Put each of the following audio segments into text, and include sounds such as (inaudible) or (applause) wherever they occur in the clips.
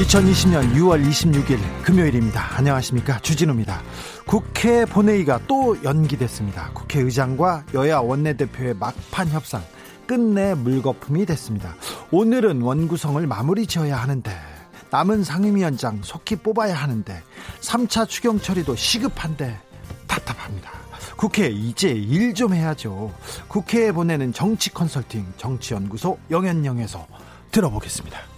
2020년 6월 26일 금요일입니다. 안녕하십니까. 주진우입니다. 국회 본회의가 또 연기됐습니다. 국회의장과 여야 원내대표의 막판 협상 끝내 물거품이 됐습니다. 오늘은 원구성을 마무리 지어야 하는데 남은 상임위원장 속히 뽑아야 하는데 3차 추경 처리도 시급한데 답답합니다. 국회 이제 일 좀 해야죠. 국회에 보내는 정치 컨설팅 정치연구소 영현영에서 들어보겠습니다.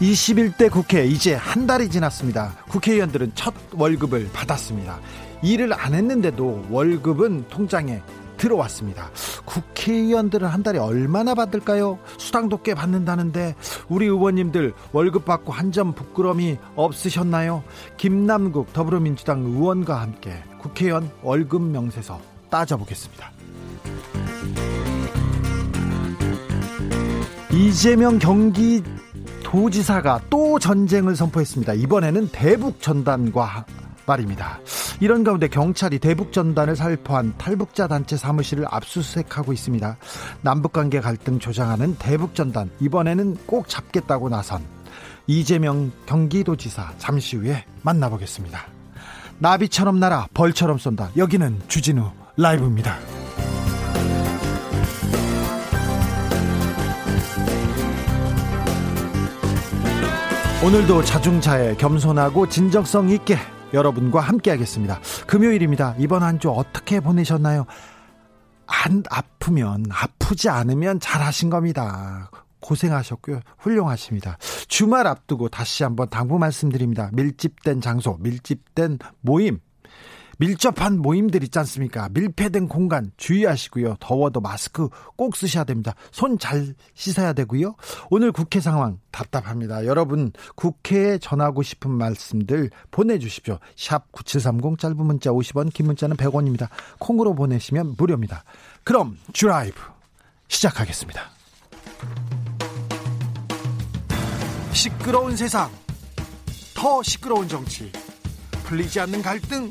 21대 국회 이제 한 달이 지났습니다. 국회의원들은 첫 월급을 받았습니다. 일을 안 했는데도 월급은 통장에 들어왔습니다. 국회의원들은 한 달에 얼마나 받을까요? 수당도 꽤 받는다는데 우리 의원님들 월급 받고 한 점 부끄러움이 없으셨나요? 김남국 더불어민주당 의원과 함께 국회의원 월급 명세서 따져보겠습니다. 이재명 경기 도지사가 또 전쟁을 선포했습니다. 이번에는 대북 전단과 말입니다. 이런 가운데 경찰이 대북 전단을 살포한 탈북자 단체 사무실을 압수수색하고 있습니다. 남북 관계 갈등 조장하는 대북 전단 이번에는 꼭 잡겠다고 나선 이재명 경기도지사 잠시 후에 만나보겠습니다. 나비처럼 날아 벌처럼 쏜다. 여기는 주진우 라이브입니다. 오늘도 자중차에 겸손하고 진정성 있게 여러분과 함께 하겠습니다. 금요일입니다. 이번 한 주 어떻게 보내셨나요? 안 아프면 아프지 않으면 잘하신 겁니다. 고생하셨고요. 훌륭하십니다. 주말 앞두고 다시 한번 당부 말씀드립니다. 밀집된 장소, 밀집된 모임 밀접한 모임들 있지 않습니까? 밀폐된 공간 주의하시고요. 더워도 마스크 꼭 쓰셔야 됩니다. 손 잘 씻어야 되고요. 오늘 국회 상황 답답합니다. 여러분 국회에 전하고 싶은 말씀들 보내주십시오. 샵 9730 짧은 문자 50원 긴 문자는 100원입니다. 콩으로 보내시면 무료입니다. 그럼 드라이브 시작하겠습니다. 시끄러운 세상 더 시끄러운 정치 풀리지 않는 갈등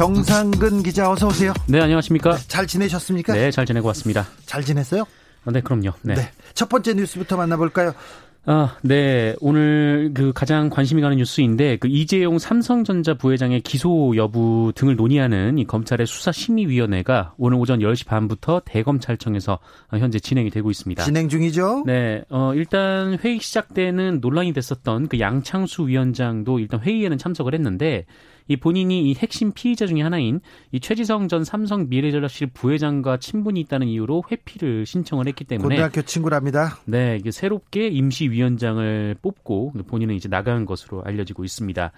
정상근 기자 어서 오세요. 네, 안녕하십니까? 잘 지내셨습니까? 네, 잘 지내고 왔습니다. 잘 지냈어요? 아, 네, 그럼요. 네. 네. 첫 번째 뉴스부터 만나볼까요? 아, 네. 오늘 그 가장 관심이 가는 뉴스인데 그 이재용 삼성전자 부회장의 기소 여부 등을 논의하는 이 검찰의 수사심의위원회가 오늘 오전 10시 반부터 대검찰청에서 현재 진행이 되고 있습니다. 진행 중이죠? 네. 어, 일단 회의 시작 때는 논란이 됐었던 그 양창수 위원장도 일단 회의에는 참석을 했는데 이 본인이 이 핵심 피의자 중의 하나인 이 최지성 전 삼성 미래전략실 부회장과 친분이 있다는 이유로 회피를 신청을 했기 때문에 고등학교 친구랍니다. 네, 이게 새롭게 임시위원장을 뽑고 본인은 이제 나간 것으로 알려지고 있습니다.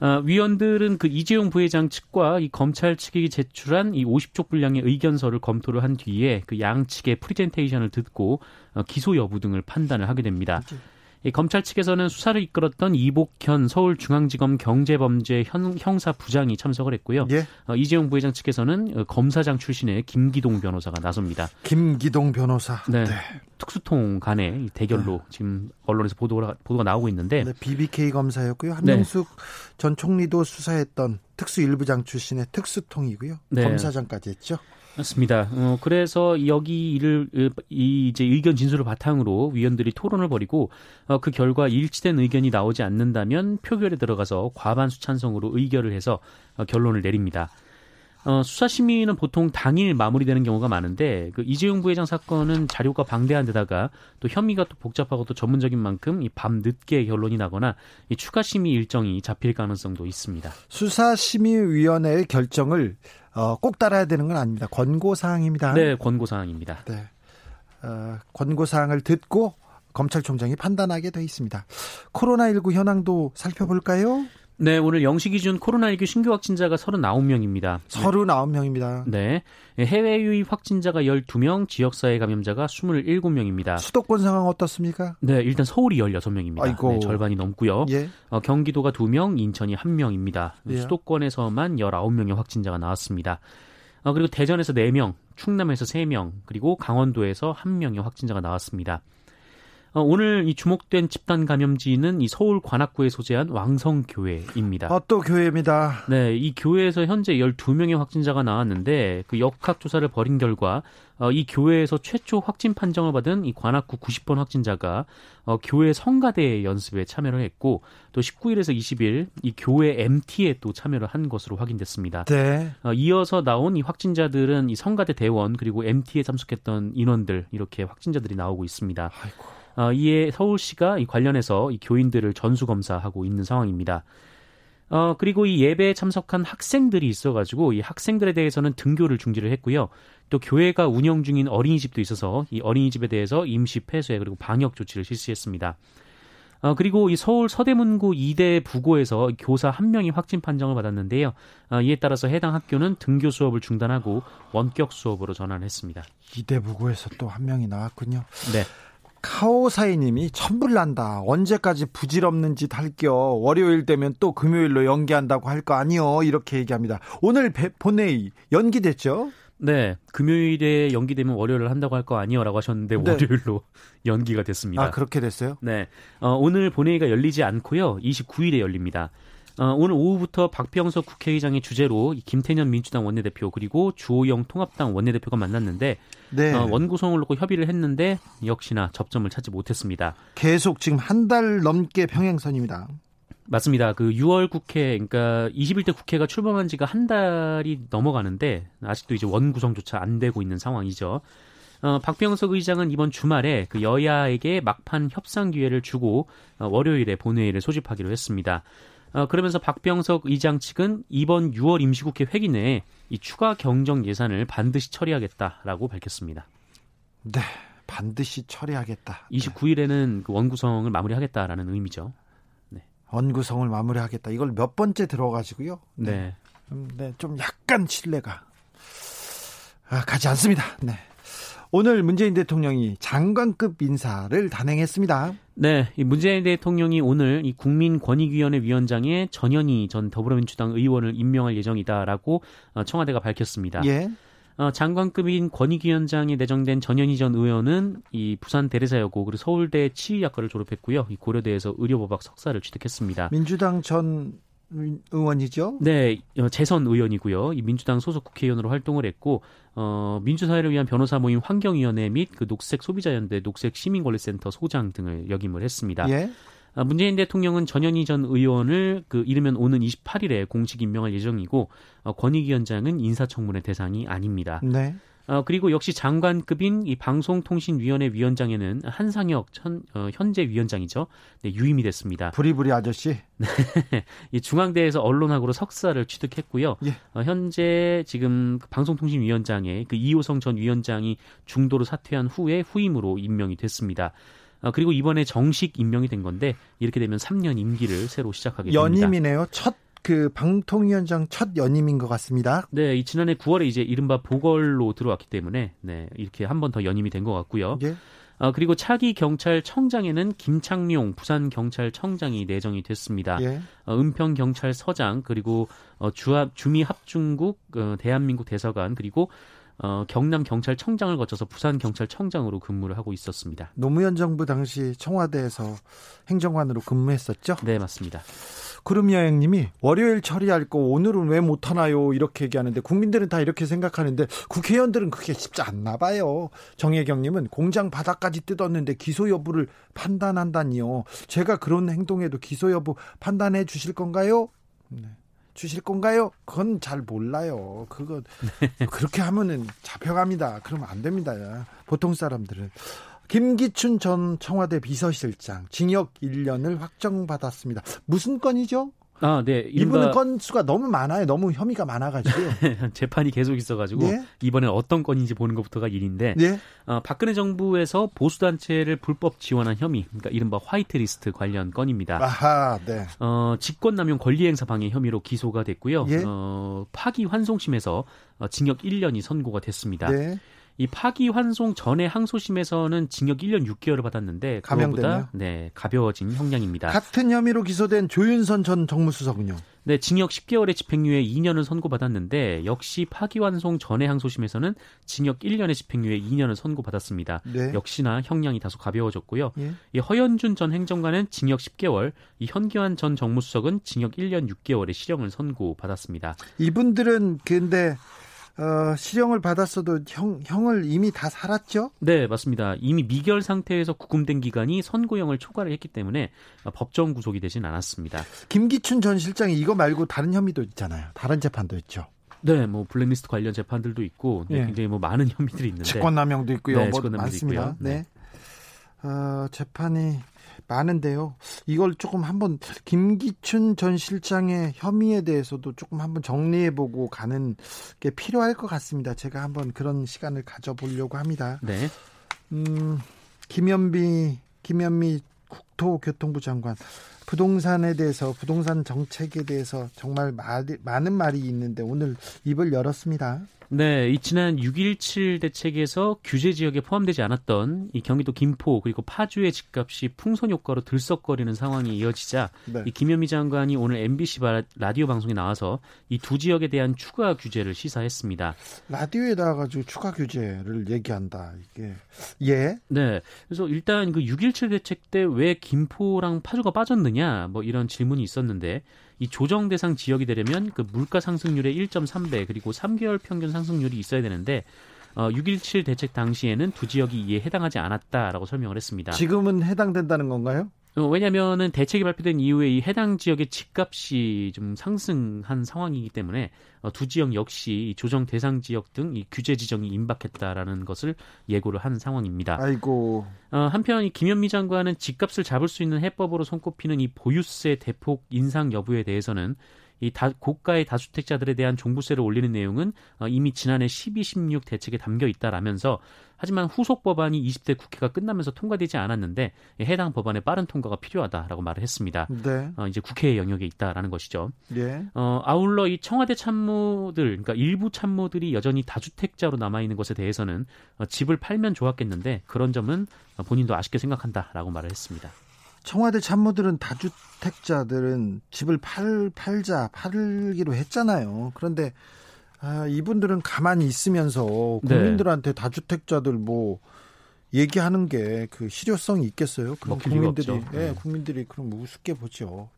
어, 위원들은 그 이재용 부회장 측과 이 검찰 측이 제출한 이 50쪽 분량의 의견서를 검토를 한 뒤에 그 양측의 프리젠테이션을 듣고 어, 기소 여부 등을 판단을 하게 됩니다. 그치. 이 검찰 측에서는 수사를 이끌었던 이복현 서울중앙지검 경제범죄 형사 부장이 참석을 했고요. 예? 어, 이재용 부회장 측에서는 어, 검사장 출신의 김기동 변호사가 나섭니다. 김기동 변호사. 네. 네. 특수통 간의 대결로 네. 지금 언론에서 보도가, 보도가 나오고 있는데. 네, BBK 검사였고요. 한명숙 네. 전 총리도 수사했던 특수 일부장 출신의 특수통이고요. 네. 검사장까지 했죠. 맞습니다. 어, 그래서 여기 이를 이 이제 의견 진술을 바탕으로 위원들이 토론을 벌이고 어, 그 결과 일치된 의견이 나오지 않는다면 표결에 들어가서 과반수 찬성으로 의결을 해서 어, 결론을 내립니다. 어, 수사 심의는 보통 당일 마무리되는 경우가 많은데 그 이재용 부회장 사건은 자료가 방대한 데다가 또 혐의가 또 복잡하고 또 전문적인 만큼 이 밤 늦게 결론이 나거나 이 추가 심의 일정이 잡힐 가능성도 있습니다. 수사 심의위원회의 결정을 어, 꼭 따라야 되는 건 아닙니다. 권고 사항입니다. 네, 권고 사항입니다. 네. 어, 권고 사항을 듣고 검찰총장이 판단하게 돼 있습니다. 코로나19 현황도 살펴볼까요? 네, 오늘 0시 기준 코로나19 신규 확진자가 39명입니다. 39명입니다. 네. 해외 유입 확진자가 12명, 지역사회 감염자가 27명입니다. 수도권 상황 어떻습니까? 네, 일단 서울이 16명입니다. 아이고. 네, 절반이 넘고요. 예. 어, 경기도가 2명, 인천이 1명입니다. 예. 수도권에서만 19명의 확진자가 나왔습니다. 어, 그리고 대전에서 4명, 충남에서 3명, 그리고 강원도에서 1명의 확진자가 나왔습니다. 어, 오늘 이 주목된 집단 감염지는 이 서울 관악구에 소재한 왕성교회입니다. 아, 또 교회입니다. 네, 이 교회에서 현재 12명의 확진자가 나왔는데 그 역학 조사를 벌인 결과 어, 이 교회에서 최초 확진 판정을 받은 이 관악구 90번 확진자가 어, 교회 성가대 연습에 참여를 했고 또 19일에서 20일 이 교회 MT에 또 참여를 한 것으로 확인됐습니다. 네. 어, 이어서 나온 이 확진자들은 이 성가대 대원 그리고 MT에 참석했던 인원들 이렇게 확진자들이 나오고 있습니다. 아이고. 어, 이에 서울시가 이 관련해서 이 교인들을 전수 검사하고 있는 상황입니다. 어, 그리고 이 예배에 참석한 학생들이 있어가지고 이 학생들에 대해서는 등교를 중지를 했고요. 또 교회가 운영 중인 어린이집도 있어서 이 어린이집에 대해서 임시 폐쇄 그리고 방역 조치를 실시했습니다. 어, 그리고 이 서울 서대문구 이대 부고에서 교사 한 명이 확진 판정을 받았는데요. 어, 이에 따라서 해당 학교는 등교 수업을 중단하고 원격 수업으로 전환했습니다. 이대 부고에서 또 한 명이 나왔군요. 네. 카오사이님이 천불 난다. 언제까지 부질없는 짓 할겨. 월요일 되면 또 금요일로 연기한다고 할 거 아니요. 이렇게 얘기합니다. 오늘 본회의 연기됐죠? 네, 금요일에 연기되면 월요일을 한다고 할 거 아니요라고 하셨는데 네. 월요일로 (laughs) 연기가 됐습니다. 아 그렇게 됐어요? 네, 어, 오늘 본회의가 열리지 않고요, 29일에 열립니다. 어, 오늘 오후부터 박병석 국회의장의 주재로 김태년 민주당 원내대표 그리고 주호영 통합당 원내대표가 만났는데 네. 어, 원구성을 놓고 협의를 했는데 역시나 접점을 찾지 못했습니다. 계속 지금 한 달 넘게 평행선입니다. 맞습니다. 그 6월 국회, 그러니까 21대 국회가 출범한 지가 한 달이 넘어가는데 아직도 이제 원구성조차 안 되고 있는 상황이죠. 어, 박병석 의장은 이번 주말에 그 여야에게 막판 협상 기회를 주고 어, 월요일에 본회의를 소집하기로 했습니다. 어, 그러면서 박병석 의장 측은 이번 6월 임시국회 회기 내에 이 추가 경정 예산을 반드시 처리하겠다라고 밝혔습니다. 네, 반드시 처리하겠다. 29일에는 그 원구성을 마무리하겠다라는 의미죠. 네. 원구성을 마무리하겠다. 이걸 몇 번째 들어가지고요. 네. 네. 음, 네, 좀 약간 신뢰가 아, 가지 않습니다. 네. 오늘 문재인 대통령이 장관급 인사를 단행했습니다. 네, 이 문재인 대통령이 오늘 이 국민권익위원회 위원장에 전현희 전 더불어민주당 의원을 임명할 예정이다라고 어, 청와대가 밝혔습니다. 예. 어, 장관급인 권익위원장에 내정된 전현희 전 의원은 이 부산 대리사여고 그리고 서울대 치의학과를 졸업했고요. 이 고려대에서 의료법학 석사를 취득했습니다. 민주당 전 의원이죠? 네, 어, 재선 의원이고요. 이 민주당 소속 국회의원으로 활동을 했고, 어, 민주사회를 위한 변호사 모임 환경위원회 및 그 녹색 소비자연대 녹색 시민권리센터 소장 등을 역임을 했습니다. 예. 어, 문재인 대통령은 전현희 전 의원을 그 이르면 오는 28일에 공식 임명할 예정이고, 어, 권익위원장은 인사청문회 대상이 아닙니다. 네. 어, 그리고 역시 장관급인 이 방송통신위원회 위원장에는 한상혁 현, 어, 현재 위원장이죠. 네, 유임이 됐습니다. 부리부리 아저씨. (laughs) 네. 이 중앙대에서 언론학으로 석사를 취득했고요. 예. 어, 현재 지금 그 방송통신위원장의 그 이호성 전 위원장이 중도로 사퇴한 후에 후임으로 임명이 됐습니다. 어, 그리고 이번에 정식 임명이 된 건데 이렇게 되면 3년 임기를 새로 시작하게 됩니다. 연임이네요. 첫 그 방통위원장 첫 연임인 것 같습니다. 네, 이 지난해 9월에 이제 이른바 보궐로 들어왔기 때문에 네, 이렇게 한 번 더 연임이 된 것 같고요. 예. 아, 그리고 차기 경찰청장에는 김창룡 부산 경찰청장이 내정이 됐습니다. 예. 어, 은평 경찰서장 그리고 어, 주합 주미 합중국 어, 대한민국 대사관 그리고 어, 경남 경찰청장을 거쳐서 부산 경찰청장으로 근무를 하고 있었습니다. 노무현 정부 당시 청와대에서 행정관으로 근무했었죠? 네, 맞습니다. 구름 여행님이 월요일 처리할 거 오늘은 왜 못하나요? 이렇게 얘기하는데 국민들은 다 이렇게 생각하는데 국회의원들은 그게 쉽지 않나 봐요. 정혜경님은 공장 바닥까지 뜯었는데 기소 여부를 판단한다니요. 제가 그런 행동에도 기소 여부 판단해 주실 건가요? 네. 주실 건가요? 그건 잘 몰라요. 그거 (laughs) 네. 그렇게 하면은 잡혀갑니다. 그러면 안 됩니다. 보통 사람들은 김기춘 전 청와대 비서실장 징역 1년을 확정받았습니다. 무슨 건이죠? 아, 네. 이분은 건수가 너무 많아요. 너무 혐의가 많아가지고 (laughs) 재판이 계속 있어가지고 네? 이번엔 어떤 건인지 보는 것부터가 일인데 네? 어, 박근혜 정부에서 보수 단체를 불법 지원한 혐의, 그러니까 이른바 화이트리스트 관련 건입니다. 아하, 네. 어, 직권남용 권리행사 방해 혐의로 기소가 됐고요. 예? 어, 파기 환송심에서 어, 징역 1년이 선고가 됐습니다. 네. 이 파기 환송 전에 항소심에서는 징역 1년 6개월을 받았는데 그보다 네 가벼워진 형량입니다. 같은 혐의로 기소된 조윤선 전 정무수석은요? 네, 징역 10개월의 집행유예 2년을 선고받았는데 역시 파기환송 전에 항소심에서는 징역 1년의 집행유예 2년을 선고받았습니다. 네. 역시나 형량이 다소 가벼워졌고요. 예. 이 허연준 전 행정관은 징역 10개월, 이 현기환 전 정무수석은 징역 1년 6개월의 실형을 선고받았습니다. 이분들은 근데 어, 실형을 받았어도 형, 형을 이미 다 살았죠? 네, 맞습니다. 이미 미결 상태에서 구금된 기간이 선고형을 초과를 했기 때문에 법정 구속이 되진 않았습니다. 김기춘 전 실장이 이거 말고 다른 혐의도 있잖아요. 다른 재판도 있죠. 네, 뭐 블랙리스트 관련 재판들도 있고 네, 예. 굉장히 뭐 많은 혐의들이 있는데 직권남용도 있고요. 네, 뭐 많습니다. 있고요. 네. 네. 어, 재판이 많은데요. 이걸 조금 한번 김기춘 전 실장의 혐의에 대해서도 조금 한번 정리해보고 가는 게 필요할 것 같습니다. 제가 한번 그런 시간을 가져보려고 합니다. 네. 음, 김현미 김현미 국토교통부 장관 부동산에 대해서 부동산 정책에 대해서 정말 많은 말이 있는데 오늘 입을 열었습니다. 네, 이 지난 6.17 대책에서 규제 지역에 포함되지 않았던 이 경기도 김포 그리고 파주의 집값이 풍선 효과로 들썩거리는 상황이 이어지자 네. 이 김현미 장관이 오늘 MBC 라디오 방송에 나와서 이 두 지역에 대한 추가 규제를 시사했습니다. 라디오에 나와가지고 추가 규제를 얘기한다. 이게 예. 네, 그래서 일단 그 6.17 대책 때 왜 김포랑 파주가 빠졌느냐 뭐 이런 질문이 있었는데 이 조정 대상 지역이 되려면 그 물가 상승률의 1.3배 그리고 3개월 평균 상승률이 있어야 되는데 어, 6.17 대책 당시에는 두 지역이 이에 해당하지 않았다라고 설명을 했습니다. 지금은 해당된다는 건가요? 어, 왜냐하면은 대책이 발표된 이후에 이 해당 지역의 집값이 좀 상승한 상황이기 때문에 어, 두 지역 역시 조정 대상 지역 등 이 규제 지정이 임박했다라는 것을 예고를 한 상황입니다. 아이고. 어, 한편 이 김현미 장관은 집값을 잡을 수 있는 해법으로 손꼽히는 이 보유세 대폭 인상 여부에 대해서는 이 다, 고가의 다주택자들에 대한 종부세를 올리는 내용은 어, 이미 지난해 12, 16 대책에 담겨 있다라면서 하지만 후속 법안이 20대 국회가 끝나면서 통과되지 않았는데 해당 법안의 빠른 통과가 필요하다라고 말을 했습니다. 네. 어, 이제 국회의 영역에 있다라는 것이죠. 네. 어, 아울러 이 청와대 참모들, 그러니까 일부 참모들이 여전히 다주택자로 남아 있는 것에 대해서는 어, 집을 팔면 좋았겠는데 그런 점은 본인도 아쉽게 생각한다라고 말을 했습니다. 청와대 참모들은 다주택자들은 집을 팔 팔자 팔기로 했잖아요. 그런데 아, 이분들은 가만히 있으면서 네. 국민들한테 네. 다주택자들 뭐 얘기하는 게 그 실효성이 있겠어요? 그럼 국민들이 예, 네. 국민들이 그럼 우습게 보죠.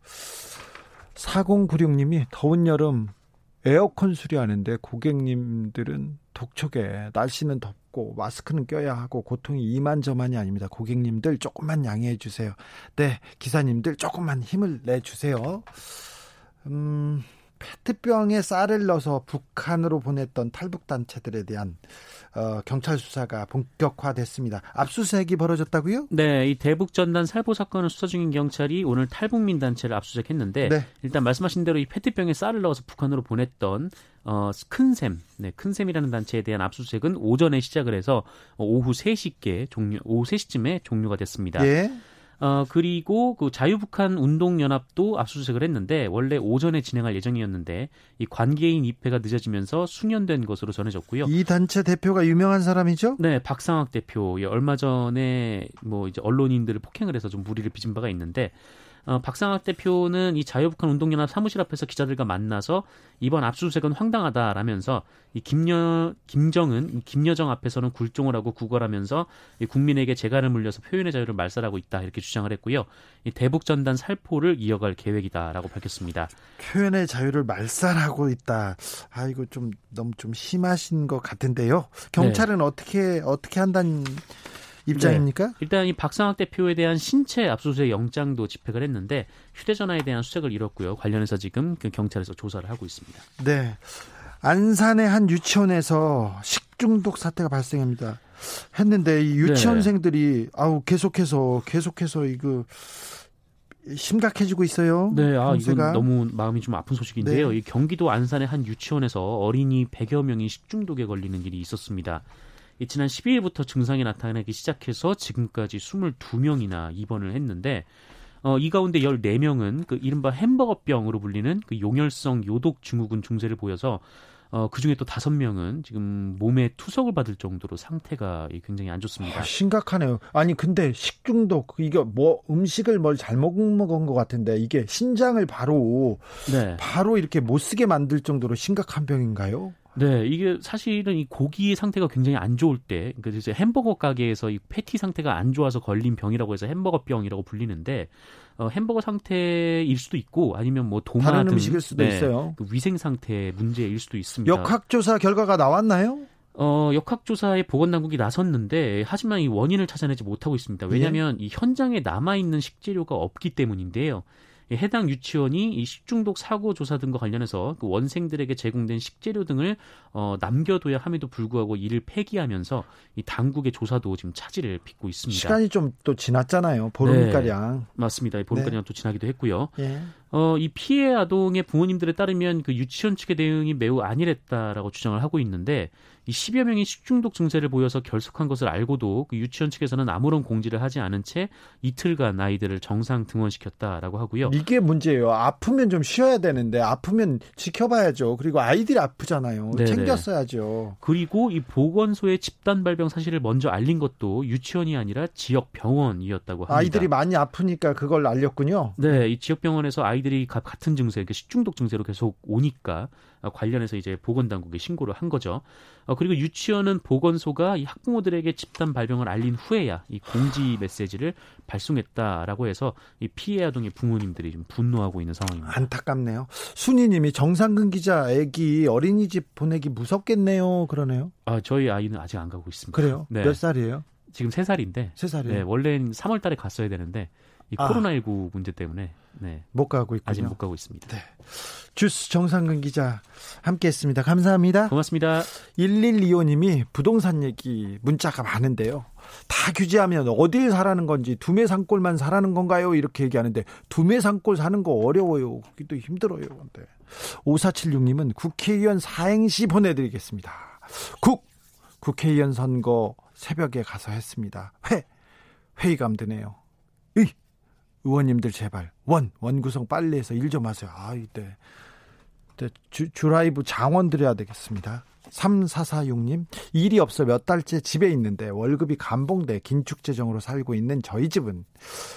4096님이 더운 여름 에어컨 수리하는데 고객님들은 독촉에 날씨는 덥 춥고 마스크는 껴야 하고 고통이 이만저만이 아닙니다. 고객님들 조금만 양해해 주세요. 네, 기사님들 조금만 힘을 내 주세요. 음, 페트병에 쌀을 넣어서 북한으로 보냈던 탈북 단체들에 대한 어, 경찰 수사가 본격화됐습니다. 압수수색이 벌어졌다고요? 네, 이 대북 전단 살포 사건을 수사 중인 경찰이 오늘 탈북민 단체를 압수수색했는데 네. 일단 말씀하신 대로 이 페트병에 쌀을 넣어서 북한으로 보냈던 어, 큰샘, 네, 큰샘이라는 단체에 대한 압수수색은 오전에 시작을 해서 오후 3시께 종료, 오후 3시쯤에 종료가 됐습니다. 예. 어, 그리고 그 자유북한 운동연합도 압수수색을 했는데 원래 오전에 진행할 예정이었는데 이 관계인 입회가 늦어지면서 수년된 것으로 전해졌고요. 이 단체 대표가 유명한 사람이죠? 네, 박상학 대표. 예, 얼마 전에 뭐 이제 언론인들을 폭행을 해서 좀 무리를 빚은 바가 있는데 어, 박상학 대표는 이 자유북한 운동연합 사무실 앞에서 기자들과 만나서 이번 압수수색은 황당하다라면서 이 김여 김정은 김여정 앞에서는 굴종을 하고 구걸하면서 이 국민에게 재갈을 물려서 표현의 자유를 말살하고 있다 이렇게 주장을 했고요. 이 대북 전단 살포를 이어갈 계획이다라고 밝혔습니다. 표현의 자유를 말살하고 있다. 아 이거 좀 너무 좀 심하신 것 같은데요. 경찰은 네. 어떻게 어떻게 한다는 입장입니까? 네. 일단 이 박상학 대표에 대한 신체 압수수색 영장도 집행을 했는데 휴대전화에 대한 수색을 이뤘고요. 관련해서 지금 그 경찰에서 조사를 하고 있습니다. 네. 안산의 한 유치원에서 식중독 사태가 발생합니다. 했는데 이 유치원생들이 네. 아우 계속해서 계속해서 이거 심각해지고 있어요. 네, 아 이건 너무 마음이 좀 아픈 소식인데요. 네. 이 경기도 안산의 한 유치원에서 어린이 100여 명이 식중독에 걸리는 일이 있었습니다. 지난 12일부터 증상이 나타나기 시작해서 지금까지 22명이나 입원을 했는데 어, 이 가운데 14명은 그 이른바 햄버거병으로 불리는 그 용혈성 요독 증후군 증세를 보여서 어, 그 중에 또 다섯 명은 지금 몸에 투석을 받을 정도로 상태가 굉장히 안 좋습니다. 아, 심각하네요. 아니, 근데 식중독, 이게 뭐 음식을 뭘 잘못 먹은 것 같은데 이게 신장을 바로, 네. 바로 이렇게 못 쓰게 만들 정도로 심각한 병인가요? 네, 이게 사실은 이 고기 상태가 굉장히 안 좋을 때, 그러니까 이제 햄버거 가게에서 이 패티 상태가 안 좋아서 걸린 병이라고 해서 햄버거 병이라고 불리는데, 어, 햄버거 상태일 수도 있고 아니면 뭐 도마 다른 등, 음식일 수도 네, 있어요. 그 위생 상태 문제일 수도 있습니다. 역학조사 결과가 나왔나요? 어, 역학조사에 보건당국이 나섰는데 하지만 이 원인을 찾아내지 못하고 있습니다. 왜냐하면 예? 이 현장에 남아 있는 식재료가 없기 때문인데요. 해당 유치원이 이 식중독 사고 조사 등과 관련해서 그 원생들에게 제공된 식재료 등을 어, 남겨둬야 함에도 불구하고 이를 폐기하면서 이 당국의 조사도 지금 차질을 빚고 있습니다. 시간이 좀 또 지났잖아요. 보름가량. 네, 맞습니다. 보름가량 네. 또 지나기도 했고요. 예. 어, 이 피해 아동의 부모님들에 따르면 그 유치원 측의 대응이 매우 안일했다라고 주장을 하고 있는데 이 10여 명이 식중독 증세를 보여서 결석한 것을 알고도 그 유치원 측에서는 아무런 공지를 하지 않은 채 이틀간 아이들을 정상 등원시켰다라고 하고요. 이게 문제예요. 아프면 좀 쉬어야 되는데 아프면 지켜봐야죠. 그리고 아이들이 아프잖아요. 네네. 챙겼어야죠. 그리고 이 보건소의 집단 발병 사실을 먼저 알린 것도 유치원이 아니라 지역 병원이었다고 합니다. 아이들이 많이 아프니까 그걸 알렸군요. 네, 이 지역 병원에서 아이들이 같은 증세, 그 식중독 증세로 계속 오니까 관련해서 이제 보건당국에 신고를 한 거죠. 어, 그리고 유치원은 보건소가 이 학부모들에게 집단 발병을 알린 후에야 이 공지 메시지를 발송했다라고 해서 이 피해 아동의 부모님들이 좀 분노하고 있는 상황입니다. 안타깝네요. 순이님이 정상근 기자 애기 어린이집 보내기 무섭겠네요. 그러네요. 아 저희 아이는 아직 안 가고 있습니다. 그래요? 네. 몇 살이에요? 지금 세 살인데. 세 살이요? 네, 원래는 3월 달에 갔어야 되는데 이 아. 코로나19 문제 때문에 네. 못 가고 있군요. 아직 못 가고 있습니다. 네. 주스 정상근 기자 함께했습니다. 감사합니다. 고맙습니다. 1125님이 부동산 얘기 문자가 많은데요. 다 규제하면 어딜 사라는 건지 두매산골만 사라는 건가요? 이렇게 얘기하는데 두매산골 사는 거 어려워요. 그기도 힘들어요. 근데 5476님은 국회의원 사행시 보내드리겠습니다. 국 국회의원 선거 새벽에 가서 했습니다. 회 회의감 드네요. 의 의원님들 제발 원 원구성 빨리 해서 일 좀 하세요. 아 이때 주, 주라이브 장원 드려야 되겠습니다. 3446님, 일이 없어 몇 달째 집에 있는데 월급이 감봉돼 긴축재정으로 살고 있는 저희 집은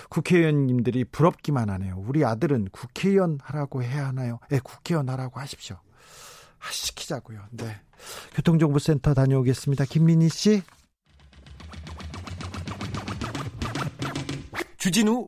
국회의원님들이 부럽기만 하네요. 우리 아들은 국회의원 하라고 해야 하나요? 예, 국회의원 하라고 하십시오. 하, 시키자고요. 네. 교통정보센터 다녀오겠습니다. 김민희 씨. 주진우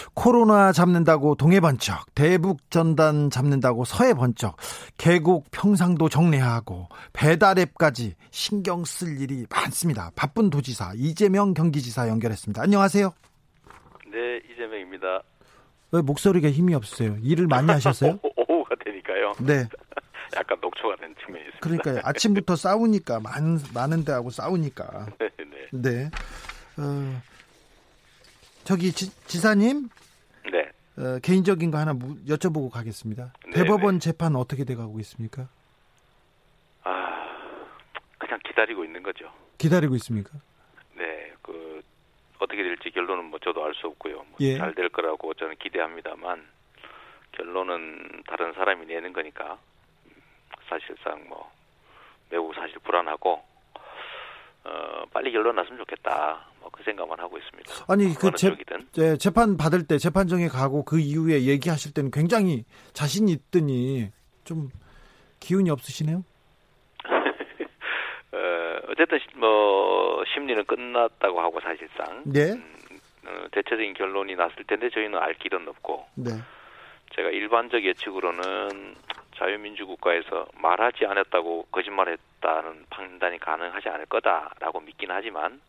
코로나 잡는다고 동해 번쩍, 대북 전단 잡는다고 서해 번쩍, 계곡 평상도 정리하고 배달앱까지 신경 쓸 일이 많습니다. 바쁜 도지사 이재명 경기지사 연결했습니다. 안녕하세요. 네, 이재명입니다. 왜 목소리가 힘이 없으세요? 일을 많이 하셨어요? (laughs) 오후가 되니까요. 네. (laughs) 약간 녹초가 된 측면이 있습니다. 그러니까요. 아침부터 싸우니까 많 많은 데하고 싸우니까. (laughs) 네. 네. 네. 어, 저기 지, 사님 네. 어, 개인적인 거 하나 여쭤보고 가겠습니다. 네, 대법원 네. 재판 어떻게 돼가고 있습니까? 아, 그냥 기다리고 있는 거죠. 기다리고 있습니까? 네, 그 어떻게 될지 결론은 뭐 저도 알 수 없고요. 뭐 예. 잘될 거라고 저는 기대합니다만 결론은 다른 사람이 내는 거니까 사실상 뭐 매우 사실 불안하고 어, 빨리 결론 났으면 좋겠다. 뭐그 생각만 하고 있습니다. 아니 그 재, 재, 재판 받을 때 재판정에 가고 그 이후에 얘기하실 때는 굉장히 자신 있더니 좀 기운이 없으시네요. (laughs) 어쨌든 뭐 심리는 끝났다고 하고 사실상 네. 음, 어, 대체적인 결론이 났을 텐데 저희는 알 길은 없고 네. 제가 일반적 예측으로는 자유민주국가에서 말하지 않았다고 거짓말했다는 판단이 가능하지 않을 거다라고 믿긴 하지만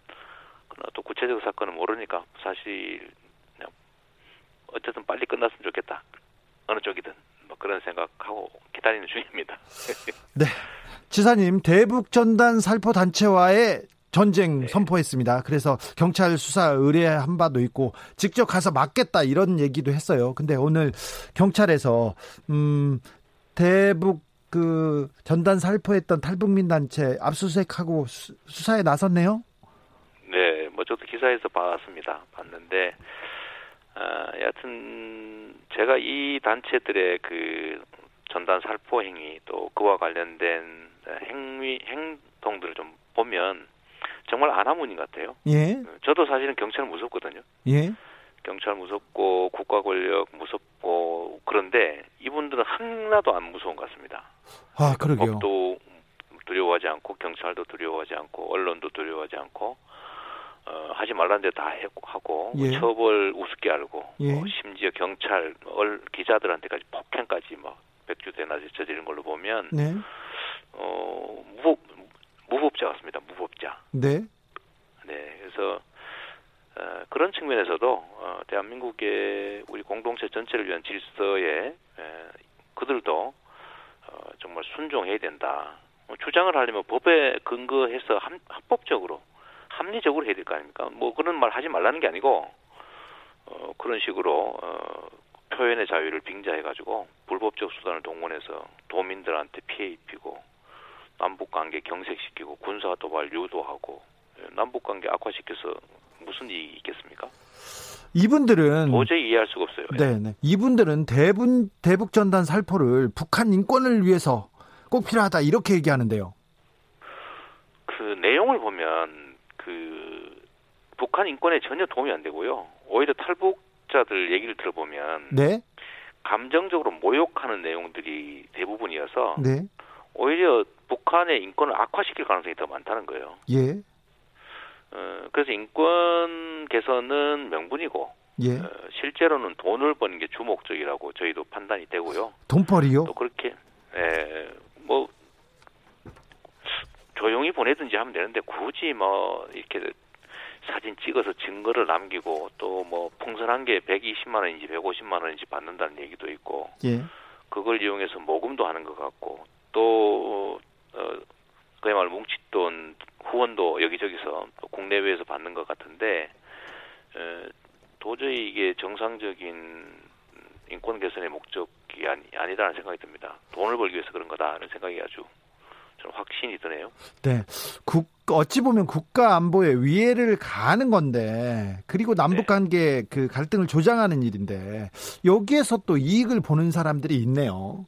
그러나 또 구체적 사건은 모르니까 사실 어쨌든 빨리 끝났으면 좋겠다 어느 쪽이든 뭐 그런 생각하고 기다리는 중입니다. (laughs) 네. 지사님, 대북 전단 살포 단체와의 전쟁 네. 선포했습니다. 그래서 경찰 수사 의뢰한 바도 있고 직접 가서 막겠다 이런 얘기도 했어요. 근데 오늘 경찰에서 음 대북 그 전단 살포했던 탈북민 단체 압수수색하고 수, 수사에 나섰네요. 네, 뭐 저도 기사에서 봤습니다. 봤는데 아, 여하튼 제가 이 단체들의 그 전단 살포 행위 또 그와 관련된 행위 행동들을 좀 보면 정말 아나무인 같아요. 예. 저도 사실은 경찰 무섭거든요. 예. 경찰 무섭고 국가 권력 무섭고 그런데 이분들은 하나도 안 무서운 것 같습니다. 아, 그러게요. 법도 두려워하지 않고 경찰도 두려워하지 않고 언론도 두려워하지 않고 어, 하지 말라는 데 다 하고 뭐 예. 처벌 우습게 알고 예. 뭐 심지어 경찰 얼, 기자들한테까지 폭행까지 막 백주대나 저지른 걸로 보면 네. 어, 무법 무법자 같습니다. 무법자. 네. 네, 그래서 어, 그런 측면에서도 어, 대한민국의 우리 공동체 전체를 위한 질서에 에, 그들도 어, 정말 순종해야 된다. 뭐 주장을 하려면 법에 근거해서 합, 합법적으로 합리적으로 해야 될 거 아닙니까? 뭐 그런 말 하지 말라는 게 아니고 어, 그런 식으로 어, 표현의 자유를 빙자해가지고 불법적 수단을 동원해서 도민들한테 피해 입히고 남북 관계 경색시키고 군사 도발 유도하고 예, 남북 관계 악화시켜서 무슨 이익이 있겠습니까? 이분들은 도저히 이해할 수가 없어요. 네. 이분들은 대분 대북 전단 살포를 북한 인권을 위해서 꼭 필요하다 이렇게 얘기하는데요. 그 내용을 보면 그 북한 인권에 전혀 도움이 안 되고요. 오히려 탈북자들 얘기를 들어보면 네. 감정적으로 모욕하는 내용들이 대부분이어서 네. 오히려 북한의 인권을 악화시킬 가능성이 더 많다는 거예요. 예. 어, 그래서 인권 개선은 명분이고 예. 어, 실제로는 돈을 버는 게 주목적이라고 저희도 판단이 되고요. 돈벌이요? 또 그렇게 에, 뭐 조용히 보내든지 하면 되는데 굳이 뭐 이렇게 사진 찍어서 증거를 남기고 또 뭐 풍선한 게 120만 원인지 150만 원인지 받는다는 얘기도 있고 예. 그걸 이용해서 모금도 하는 것 같고 또 어, 그야말로 뭉칫돈 후원도 여기저기서 또 국내외에서 받는 것 같은데 에, 도저히 이게 정상적인 인권 개선의 목적이 아니, 아니다라는 생각이 듭니다. 돈을 벌기 위해서 그런 거다라는 생각이 아주 저는 확신이 드네요. 네. 국 어찌 보면 국가 안보에 위해를 가하는 건데 그리고 남북 관계 그 갈등을 조장하는 일인데 여기에서 또 이익을 보는 사람들이 있네요.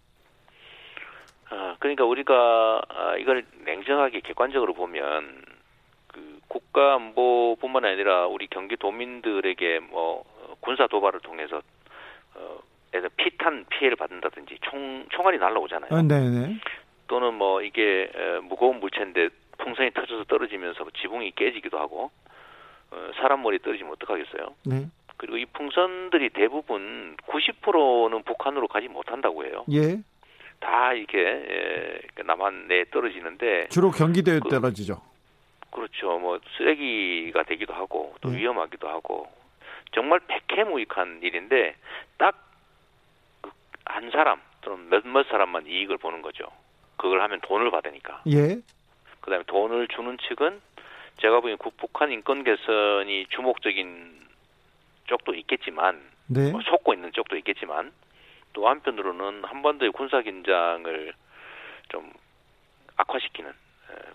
아, 그러니까 우리가 아, 이걸 냉정하게 객관적으로 보면 그 국가 안보뿐만 아니라 우리 경기도민들에게 뭐 어, 군사 도발을 통해서 어, 들어 피탄 피해를 받는다든지 총 총알이 날라오잖아요. 아, 네네. 또는 뭐 이게 에, 무거운 물체인데 풍선이 터져서 떨어지면서 지붕이 깨지기도 하고 어, 사람 머리 떨어지면 어떡하겠어요? 네. 그리고 이 풍선들이 대부분 90%는 북한으로 가지 못한다고 해요. 예. 다 이렇게 에, 남한 내에 떨어지는데 주로 경기도에 그- 떨어지죠. 그렇죠. 뭐 쓰레기가 되기도 하고 또 네. 위험하기도 하고 정말 백해무익한 일인데 딱 한 사람 또는 몇몇 사람만 이익을 보는 거죠. 그걸 하면 돈을 받으니까. 예. 그다음에 돈을 주는 측은 제가 보기엔 국- 북한 인권 개선이 주목적인 쪽도 있겠지만 네. 뭐 속고 있는 쪽도 있겠지만 또 한편으로는 한반도의 군사 긴장을 좀 악화시키는 에,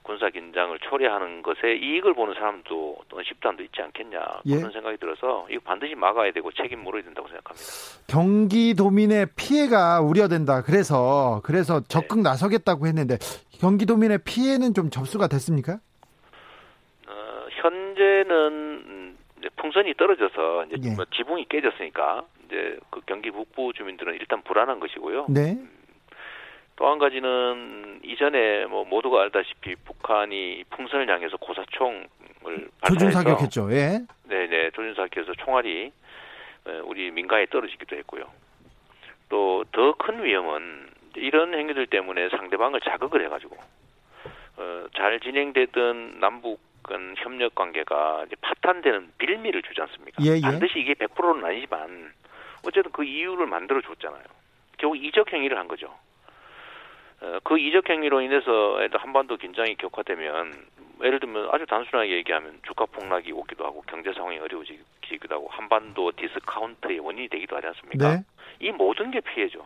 군사 긴장을 초래하는 것에 이익을 보는 사람도 또는 집단도 있지 않겠냐 예. 그런 생각이 들어서 이거 반드시 막아야 되고 책임 물어야 된다고 생각합니다. 경기도민의 피해가 우려된다. 그래서 그래서 적극 나서겠다고 했는데 경기도민의 피해는 좀 접수가 됐습니까? 어, 현재는 음, 풍선이 떨어져서 이제 예. 뭐 지붕이 깨졌으니까 이제 그 경기 북부 주민들은 일단 불안한 것이고요. 네. 또 한 가지는 이전에 뭐 모두가 알다시피 북한이 풍선을 향해서 고사총을 조준 사격했죠. 예. 네 네 조준 사격해서 총알이 우리 민가에 떨어지기도 했고요. 또 더 큰 위험은 이런 행위들 때문에 상대방을 자극을 해가지고 어, 잘 진행되던 남북 간 협력 관계가 이제 파탄되는 빌미를 주지 않습니까? 예, 예. 반드시 이게 100%는 아니지만 어쨌든 그 이유를 만들어 줬잖아요. 결국 이적 행위를 한 거죠. 어, 그 이적 행위로 인해서 한반도 긴장이 격화되면 예를 들면 아주 단순하게 얘기하면 주가 폭락이 오기도 하고 경제 상황이 어려워지기도 하고 한반도 디스카운트의 원인이 되기도 하지 않습니까? 네. 이 모든 게 피해죠.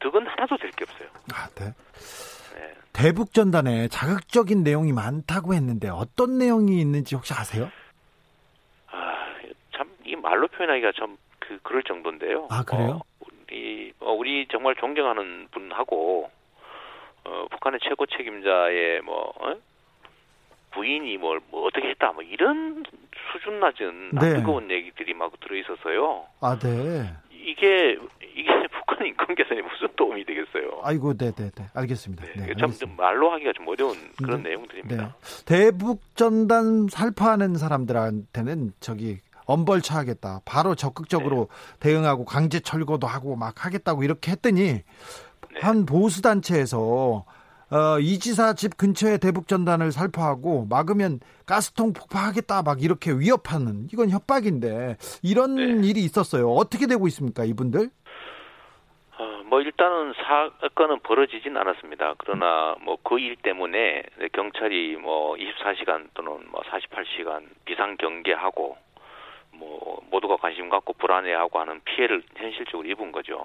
득은 하나도 될 게 없어요. 아, 네. 네. 대북 전단에 자극적인 내용이 많다고 했는데 어떤 내용이 있는지 혹시 아세요? 아, 참 이 말로 표현하기가 참 그 그럴 정도인데요. 아, 그래요? 어, 우리 어, 우리 정말 존경하는 분하고 어, 북한의 최고 책임자의 뭐 어? 부인이 뭘 뭐 어떻게 했다 뭐 이런 수준 낮은 네. 뜨거운 얘기들이 막 들어 있어서요. 아, 네. 이게 이게 (laughs) 북한 인권 개선에 무슨 도움이 되겠어요? 아이고, 네, 네, 네. 알겠습니다. 네, 네, 참 알겠습니다. 말로 하기가 좀 어려운 그런 네. 내용들입니다. 네. 대북 전단 살포하는 사람들한테는 저기 엄벌 차 하겠다. 바로 적극적으로 네. 대응하고 강제 철거도 하고 막 하겠다고 이렇게 했더니 네. 한 보수 단체에서 어, 이 지사 집 근처에 대북 전단을 살포하고 막으면 가스통 폭파하겠다 막 이렇게 위협하는 이건 협박인데 이런 네. 일이 있었어요. 어떻게 되고 있습니까, 이분들? 어, 뭐 일단은 사건은 벌어지진 않았습니다. 그러나 뭐 그 일 때문에 경찰이 뭐 24시간 또는 뭐 48시간 비상 경계하고 뭐 모두가 관심 갖고 불안해하고 하는 피해를 현실적으로 입은 거죠.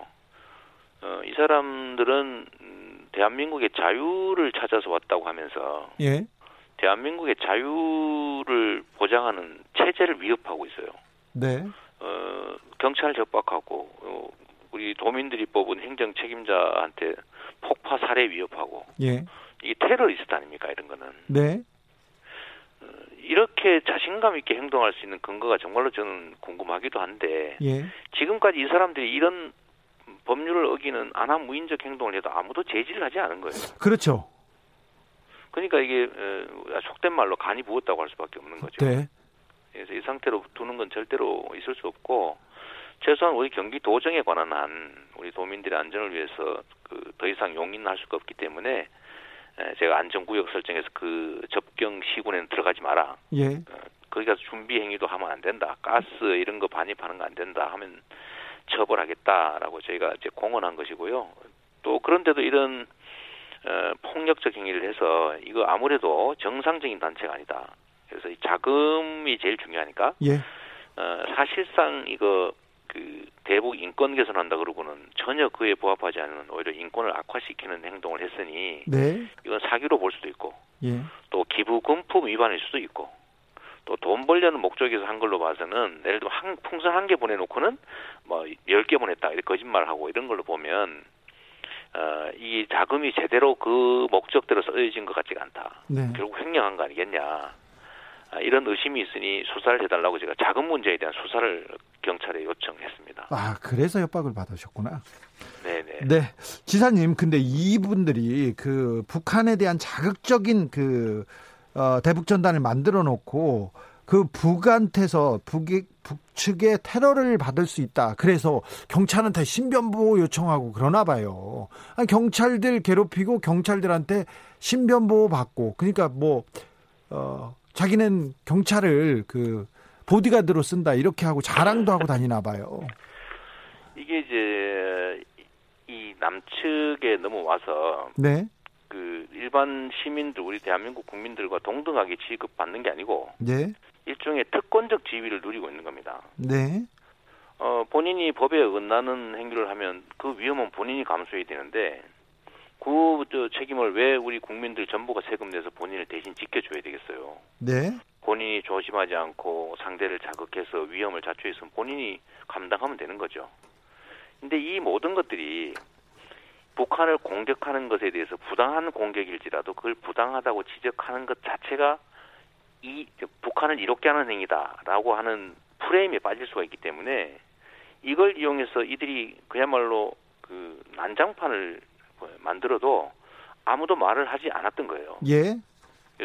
어, 이 사람들은 음, 대한민국의 자유를 찾아서 왔다고 하면서 예. 대한민국의 자유를 보장하는 체제를 위협하고 있어요. 네. 어, 경찰 협박하고 어, 우리 도민들이 뽑은 행정 책임자한테 폭파 살해 위협하고 예. 이게 테러리스트 아닙니까 이런 거는 네. 이렇게 자신감 있게 행동할 수 있는 근거가 정말로 저는 궁금하기도 한데 예. 지금까지 이 사람들이 이런 법률을 어기는 안하무인적 행동을 해도 아무도 제지를 하지 않은 거예요. 그렇죠. 그러니까 이게 어, 속된 말로 간이 부었다고 할 수밖에 없는 거죠. 네. 그래서 이 상태로 두는 건 절대로 있을 수 없고 최소한 우리 경기 도정에 관한 한 우리 도민들의 안전을 위해서 그 더 이상 용인할 수가 없기 때문에 에, 제가 안전구역 설정해서 그 접경 시군에는 들어가지 마라. 예. 거기 가서 준비 행위도 하면 안 된다. 가스 이런 거 반입하는 거 안 된다 하면 처벌하겠다라고 저희가 이제 공언한 것이고요. 또 그런데도 이런 어, 폭력적 행위를 해서 이거 아무래도 정상적인 단체가 아니다. 그래서 이 자금이 제일 중요하니까 예. 어, 사실상 이거 그 대북 인권 개선한다 그러고는 전혀 그에 부합하지 않는 오히려 인권을 악화시키는 행동을 했으니 네. 이건 사기로 볼 수도 있고 예. 또 기부 금품 위반일 수도 있고 또 돈 벌려는 목적에서 한 걸로 봐서는 예를 들어 한 풍선 한 개 보내놓고는 뭐 열 개 보냈다 이렇게 거짓말하고 이런 걸로 보면 어, 이 자금이 제대로 그 목적대로 쓰여진 것 같지가 않다. 네. 결국 횡령한 거 아니겠냐. 아, 이런 의심이 있으니 수사를 해달라고 제가 자금 문제에 대한 수사를 경찰에 요청했습니다. 아, 그래서 협박을 받으셨구나. 네네. 네. 지사님, 근데 이분들이 그 북한에 대한 자극적인 그, 어, 대북 전단을 만들어 놓고 그 북한테서 북이, 북측의 테러를 받을 수 있다. 그래서 경찰한테 신변보호 요청하고 그러나 봐요. 아니, 경찰들 괴롭히고 경찰들한테 신변보호 받고 그러니까 뭐, 어, 자기는 경찰을 그 보디가드로 쓴다 이렇게 하고 자랑도 하고 다니나 봐요. 이게 이제 이 남측에 넘어와서 네. 그 일반 시민들 우리 대한민국 국민들과 동등하게 취급받는 게 아니고 네. 일종의 특권적 지위를 누리고 있는 겁니다. 네. 어, 본인이 법에 어긋나는 행위를 하면 그 위험은 본인이 감수해야 되는데 그 저, 책임을 왜 우리 국민들 전부가 세금 내서 본인을 대신 지켜줘야 되겠어요. 네. 본인이 조심하지 않고 상대를 자극해서 위험을 자초해서 본인이 감당하면 되는 거죠. 근데 이 모든 것들이 북한을 공격하는 것에 대해서 부당한 공격일지라도 그걸 부당하다고 지적하는 것 자체가 이 북한을 이롭게 하는 행위다라고 하는 프레임에 빠질 수가 있기 때문에 이걸 이용해서 이들이 그야말로 그 난장판을 만들어도 아무도 말을 하지 않았던 거예요. 예.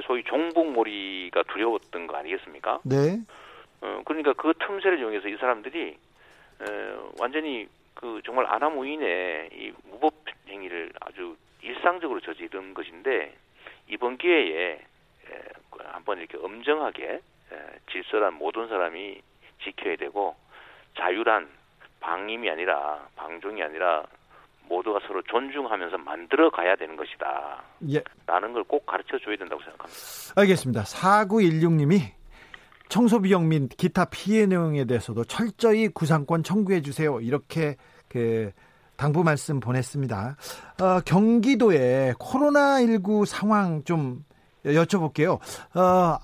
소위 종북몰이가 두려웠던 거 아니겠습니까? 네. 어, 그러니까 그 틈새를 이용해서 이 사람들이 어, 완전히 그 정말 아나무인의 이 무법 행위를 아주 일상적으로 저지른 것인데 이번 기회에 에, 한번 이렇게 엄정하게 에, 질서란 모든 사람이 지켜야 되고 자유란 방임이 아니라 방종이 아니라 모두가 서로 존중하면서 만들어 가야 되는 것이다. 예. 라는 걸 꼭 가르쳐 줘야 된다고 생각합니다. 알겠습니다. 4916님이 청소 비용 및 기타 피해 내용에 대해서도 철저히 구상권 청구해 주세요. 이렇게 그 당부 말씀 보냈습니다. 어, 경기도의 코로나19 상황 좀 여쭤볼게요. 어,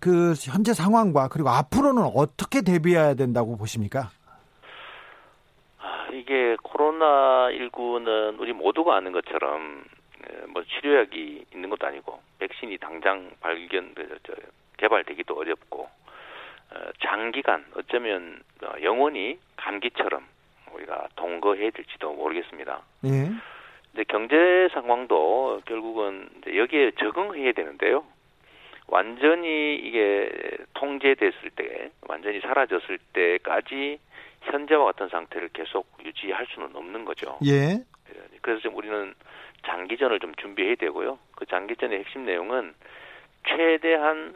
그 현재 상황과 그리고 앞으로는 어떻게 대비해야 된다고 보십니까? 아, 이게 코로나19는 우리 모두가 아는 것처럼 뭐 치료약이 있는 것도 아니고 백신이 당장 발견 개발되기도 어렵고 어, 장기간 어쩌면 어, 영원히 감기처럼 우리가 동거해야 될지도 모르겠습니다. 예. 근데 경제 상황도 결국은 여기에 적응해야 되는데요. 완전히 이게 통제됐을 때, 완전히 사라졌을 때까지 현재와 같은 상태를 계속 유지할 수는 없는 거죠. 예. 그래서 좀 우리는 장기전을 좀 준비해야 되고요. 그 장기전의 핵심 내용은 최대한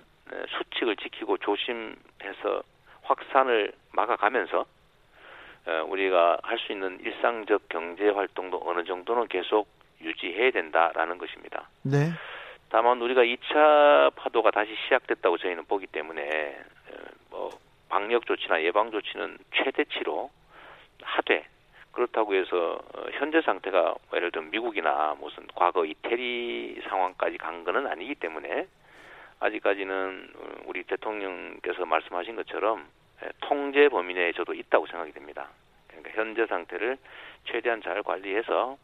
수칙을 지키고 조심해서 확산을 막아가면서 어, 우리가 할 수 있는 일상적 경제 활동도 어느 정도는 계속 유지해야 된다라는 것입니다. 네. 다만 우리가 2차 파도가 다시 시작됐다고 저희는 보기 때문에 어, 뭐 방역 조치나 예방 조치는 최대치로 하되 그렇다고 해서 어, 현재 상태가 예를 들면 미국이나 무슨 과거 이태리 상황까지 간 거는 아니기 때문에 아직까지는 우리 대통령께서 말씀하신 것처럼 예, 통제 범위 내에 저도 있다고 생각이 됩니다. 그러니까 현재 상태를 최대한 잘 관리해서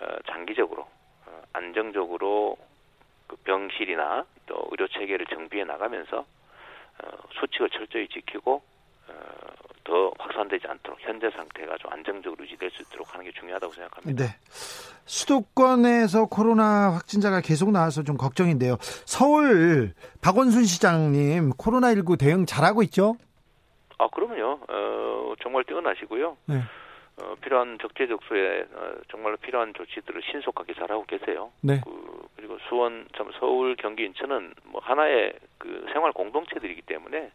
어, 장기적으로 어, 안정적으로 그 병실이나 또 의료 체계를 정비해 나가면서 어, 수칙을 철저히 지키고 더 확산되지 않도록 현재 상태가 좀 안정적으로 유지될 수 있도록 하는 게 중요하다고 생각합니다. 네. 수도권에서 코로나 확진자가 계속 나와서 좀 걱정인데요. 서울 박원순 시장님 코로나19 대응 잘하고 있죠? 아, 그러면요. 어, 정말 뛰어나시고요. 네. 어, 필요한 적재적소에 어, 정말로 필요한 조치들을 신속하게 잘하고 계세요. 네. 그, 그리고 수원, 참 서울, 경기, 인천은 뭐 하나의 그 생활 공동체들이기 때문에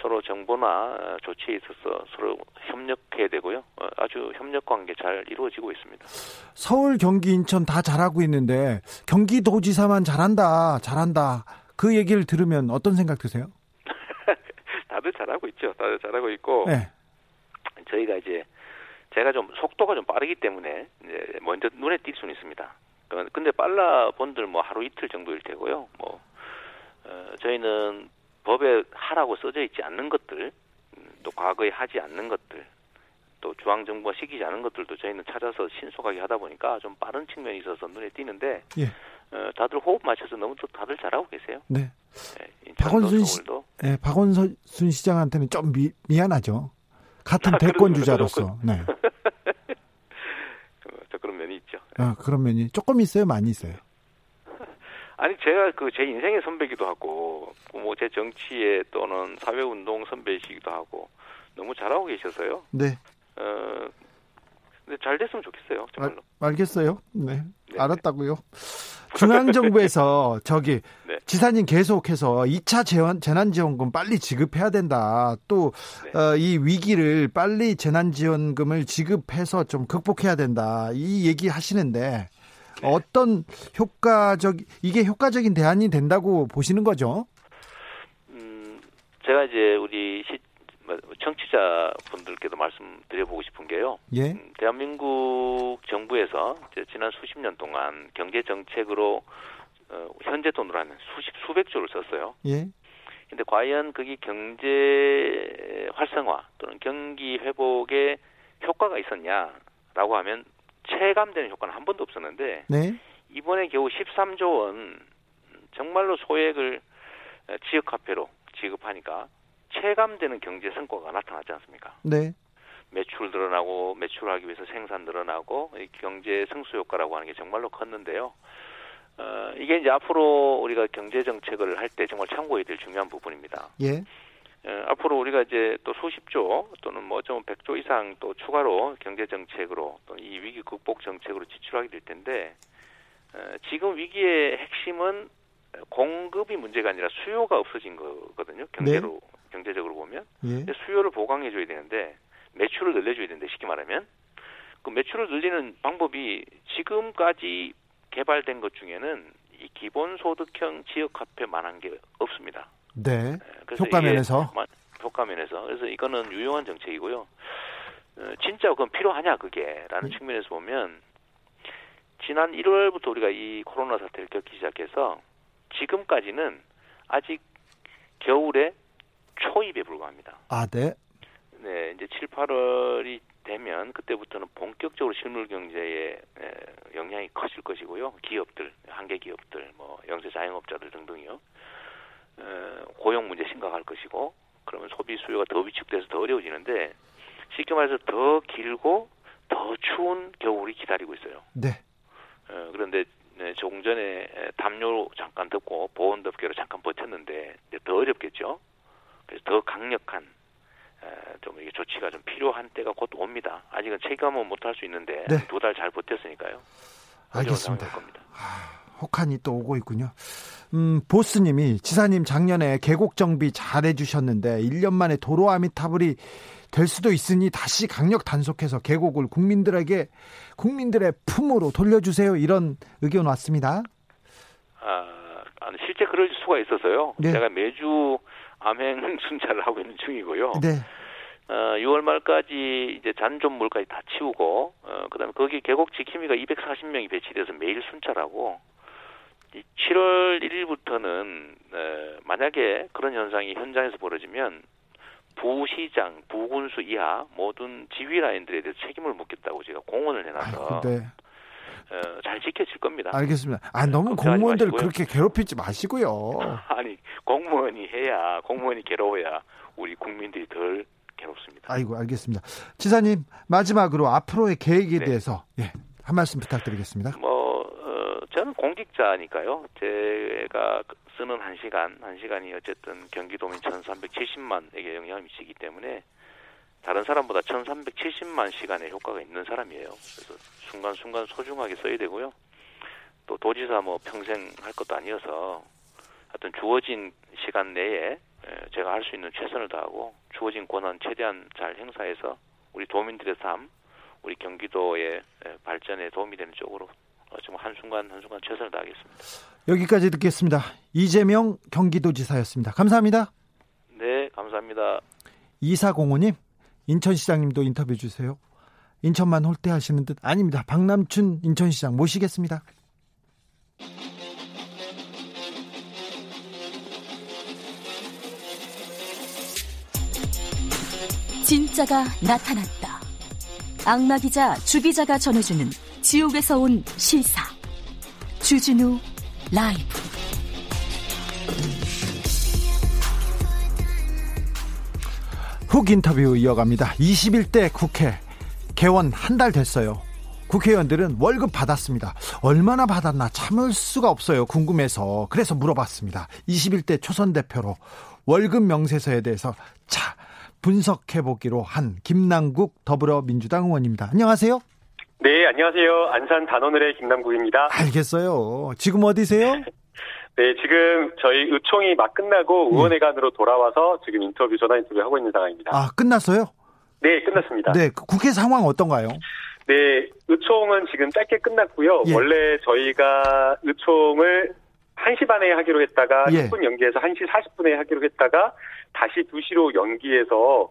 서로 정보나 조치에 있어서 서로 협력해야 되고요. 어, 아주 협력 관계 잘 이루어지고 있습니다. 서울, 경기, 인천 다 잘하고 있는데 경기도지사만 잘한다, 잘한다. 그 얘기를 들으면 어떤 생각 드세요? (laughs) 다들 잘하고 있죠. 다들 잘하고 있고 네. 저희가 이제 제가 좀 속도가 좀 빠르기 때문에 이제 먼저 눈에 띌 수는 있습니다. 근데 빨라 본들 뭐 하루 이틀 정도일 테고요. 뭐 어, 저희는 법에 하라고 써져 있지 않는 것들, 음, 또 과거에 하지 않는 것들, 또 중앙 정부가 시키지 않은 것들도 저희는 찾아서 신속하게 하다 보니까 좀 빠른 측면이 있어서 눈에 띄는데 예. 어, 다들 호흡 맞춰서 너무 또 다들 잘하고 계세요. 네. 네 박원순 시, 네, 박원순 시장한테는 좀 미, 미안하죠. 같은 아, 대권 주자로서. 네. (laughs) 저 그런 면이 있죠. 아, 그런 면이 조금 있어요, 많이 있어요. 아니 제가 그 제 인생의 선배기도 하고 뭐 제 정치에 또는 사회운동 선배이시기도 하고 너무 잘하고 계셔서요. 네. 어 근데 잘 됐으면 좋겠어요. 정말로. 알, 알겠어요. 네. 네. 알았다고요. 중앙정부에서 (laughs) 저기 네. 지사님 계속해서 2차 재원, 재난지원금 빨리 지급해야 된다. 또이 네. 어, 위기를 빨리 재난지원금을 지급해서 좀 극복해야 된다. 이 얘기 하시는데 네. 어떤 효과적 이게 효과적인 대안이 된다고 보시는 거죠? 음, 제가 이제 우리 시, 뭐, 청취자 분들께도 말씀드려보고 싶은 게요. 예. 음, 대한민국 정부에서 지난 수십 년 동안 경제 정책으로 어, 현재 돈으로 하면 수십 수백 조를 썼어요. 예. 근데 과연 그게 경제 활성화 또는 경기 회복에 효과가 있었냐라고 하면 체감되는 효과는 한 번도 없었는데 네. 이번에 겨우 13조 원 정말로 소액을 지역화폐로 지급하니까 체감되는 경제 성과가 나타나지 않습니까? 네. 매출 늘어나고 매출하기 위해서 생산 늘어나고 경제 승수 효과라고 하는 게 정말로 컸는데요. 어, 이게 이제 앞으로 우리가 경제 정책을 할 때 정말 참고해야 될 중요한 부분입니다. 예. 어, 앞으로 우리가 이제 또 수십조 또는 뭐 좀 백조 이상 또 추가로 경제 정책으로 또 이 위기 극복 정책으로 지출하게 될 텐데 어, 지금 위기의 핵심은 공급이 문제가 아니라 수요가 없어진 거거든요. 경제로 네. 경제적으로 보면 예. 수요를 보강해 줘야 되는데 매출을 늘려줘야 되는데 쉽게 말하면 그 매출을 늘리는 방법이 지금까지 개발된 것 중에는 이 기본소득형 지역화폐만 한 게 없습니다. 네. 효과면에서 효과면에서 그래서 이거는 유용한 정책이고요. 어, 진짜 그건 필요하냐 그게라는 네. 측면에서 보면 지난 1월부터 우리가 이 코로나 사태를 겪기 시작해서 지금까지는 아직 겨울에 초입에 불과합니다. 아, 네. 네, 이제 7, 8월이 되면 그때부터는 본격적으로 실물 경제에 영향이 커질 것이고요. 기업들, 한계 기업들, 뭐 영세 자영업자들 등등이요. 고용 문제 심각할 것이고 그러면 소비 수요가 더 위축돼서 더 어려워지는데 쉽게 말해서 더 길고 더 추운 겨울이 기다리고 있어요. 네. 어, 그런데 네, 조금 전에 담요 잠깐 듣고 보온 덮개로 잠깐 버텼는데 더 어렵겠죠. 그래서 더 강력한 좀 이게 조치가 좀 필요한 때가 곧 옵니다. 아직은 체감은 못할 수 있는데 네. 두달 잘 버텼으니까요. 알겠습니다. 아, 혹한이 또 오고 있군요. 음, 보스님이 지사님 작년에 계곡 정비 잘 해주셨는데 1년 만에 도로 아미타불이 될 수도 있으니 다시 강력 단속해서 계곡을 국민들에게 국민들의 품으로 돌려주세요. 이런 의견 왔습니다. 아, 실제 그럴 수가 있어서요. 네. 제가 매주 암행 (laughs) 순찰을 하고 있는 중이고요. 네. 어, 6월 말까지 이제 잔존물까지 다 치우고 어, 그 다음에 거기 계곡 지킴이가 240명이 배치돼서 매일 순찰하고 7월 1일부터는 에, 만약에 그런 현상이 현장에서 벌어지면 부시장, 부군수 이하 모든 지휘 라인들에 대해서 책임을 묻겠다고 제가 공언을 해놔서 아, 네. 어, 잘 지켜질 겁니다. 알겠습니다. 아 너무 공무원들 그렇게 괴롭히지 마시고요. (laughs) 아니 공무원이 해야 공무원이 괴로워야 우리 국민들이 덜 괴롭습니다. 아이고 알겠습니다. 지사님 마지막으로 앞으로의 계획에 네. 대해서 예, 한 말씀 부탁드리겠습니다. 뭐 공직자니까요. 제가 쓰는 한 시간 한 시간이 어쨌든 경기도민 1,370만에게 영향을 미치기 때문에 다른 사람보다 1,370만 시간의 효과가 있는 사람이에요. 그래서 순간순간 소중하게 써야 되고요. 또 도지사 뭐 평생 할 것도 아니어서 하여튼 주어진 시간 내에 제가 할 수 있는 최선을 다하고 주어진 권한 최대한 잘 행사해서 우리 도민들의 삶, 우리 경기도의 발전에 도움이 되는 쪽으로 어, 좀 한순간 한순간 최선을 다하겠습니다. 여기까지 듣겠습니다. 이재명 경기도지사였습니다. 감사합니다. 네, 감사합니다. 이사공호님 인천시장님도 인터뷰 주세요. 인천만 홀대하시는 듯 아닙니다. 박남춘 인천시장 모시겠습니다. 진짜가 나타났다. 악마 기자 주 기자가 전해주는 지옥에서 온 실사. 주진우 라이브. 훅 인터뷰 이어갑니다. 21대 국회 개원 한 달 됐어요. 국회의원들은 월급 받았습니다. 얼마나 받았나 참을 수가 없어요. 궁금해서. 그래서 물어봤습니다. 21대 초선 대표로 월급 명세서에 대해서 자, 분석해 보기로 한 김남국 더불어민주당 의원입니다. 안녕하세요. 네, 안녕하세요. 안산 단원을의 김남국입니다. 알겠어요. 지금 어디세요? (laughs) 네, 지금 저희 의총이 막 끝나고 예. 의원회관으로 돌아와서 지금 인터뷰, 전화 인터뷰 하고 있는 상황입니다. 아, 끝났어요? 네, 끝났습니다. 네, 그 국회 상황 어떤가요? 네, 의총은 지금 짧게 끝났고요. 예. 원래 저희가 의총을 1시 반에 하기로 했다가 예. 10분 연기해서 1시 40분에 하기로 했다가 다시 2시로 연기해서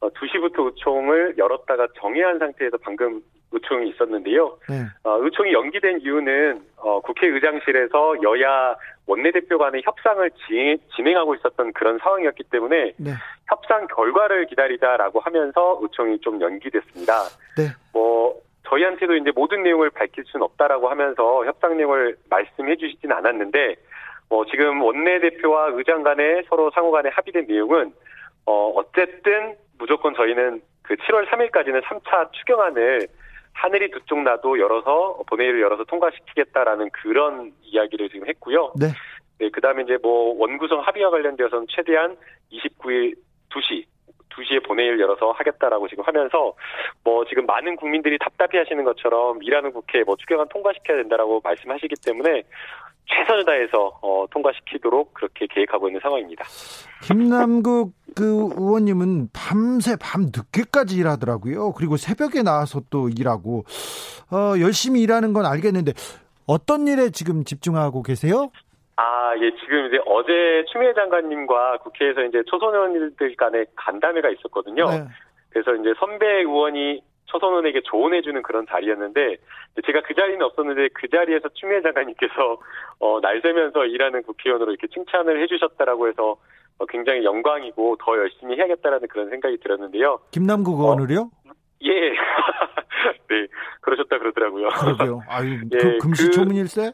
2시부터 어, 의총을 열었다가 정회한 상태에서 방금 의총이 있었는데요. 네. 어, 의총이 연기된 이유는 어, 국회의장실에서 여야 원내대표 간의 협상을 지, 진행 하고 있었던 그런 상황이었기 때문에 네. 협상 결과를 기다리다라고 하면서 의총이 좀 연기됐습니다. 네. 뭐 저희한테도 이제 모든 내용을 밝힐 수는 없다라고 하면서 협상 내용을 말씀해 주시진 않았는데 뭐 지금 원내대표와 의장 간에 서로 상호 간에 합의된 내용은 어 어쨌든 무조건 저희는 그 7월 3일까지는 3차 추경안을 하늘이 두 쪽 나도 열어서 본회의를 열어서 통과시키겠다라는 그런 이야기를 지금 했고요. 네. 네, 그다음에 이제 뭐 원구성 합의와 관련되어서는 최대한 29일 2시 2시에 본회의를 열어서 하겠다라고 지금 하면서 뭐 지금 많은 국민들이 답답해 하시는 것처럼 일하는 국회 뭐 추경안 통과시켜야 된다라고 말씀하시기 때문에 최선을 다해서 어, 통과시키도록 그렇게 계획하고 있는 상황입니다. 김남국 그 의원님은 밤새 밤 늦게까지 일하더라고요. 그리고 새벽에 나와서 또 일하고 어, 열심히 일하는 건 알겠는데 어떤 일에 지금 집중하고 계세요? 아, 예, 지금 이제 어제 추미애 장관님과 국회에서 이제 초선 의원들 간의 간담회가 있었거든요. 네. 그래서 이제 선배 의원이 초선 의원에게 조언해주는 그런 자리였는데 제가 그 자리는 없었는데 그 자리에서 추미애 장관님께서 어, 날 새면서 일하는 국회의원으로 이렇게 칭찬을 해주셨다라고 해서 어, 굉장히 영광이고 더 열심히 해야겠다라는 그런 생각이 들었는데요. 김남국 의원을요? 어, 예. (laughs) 네, 그러셨다 그러더라고요. 그러게요. 아유, (laughs) 예, 그 금시초문일세?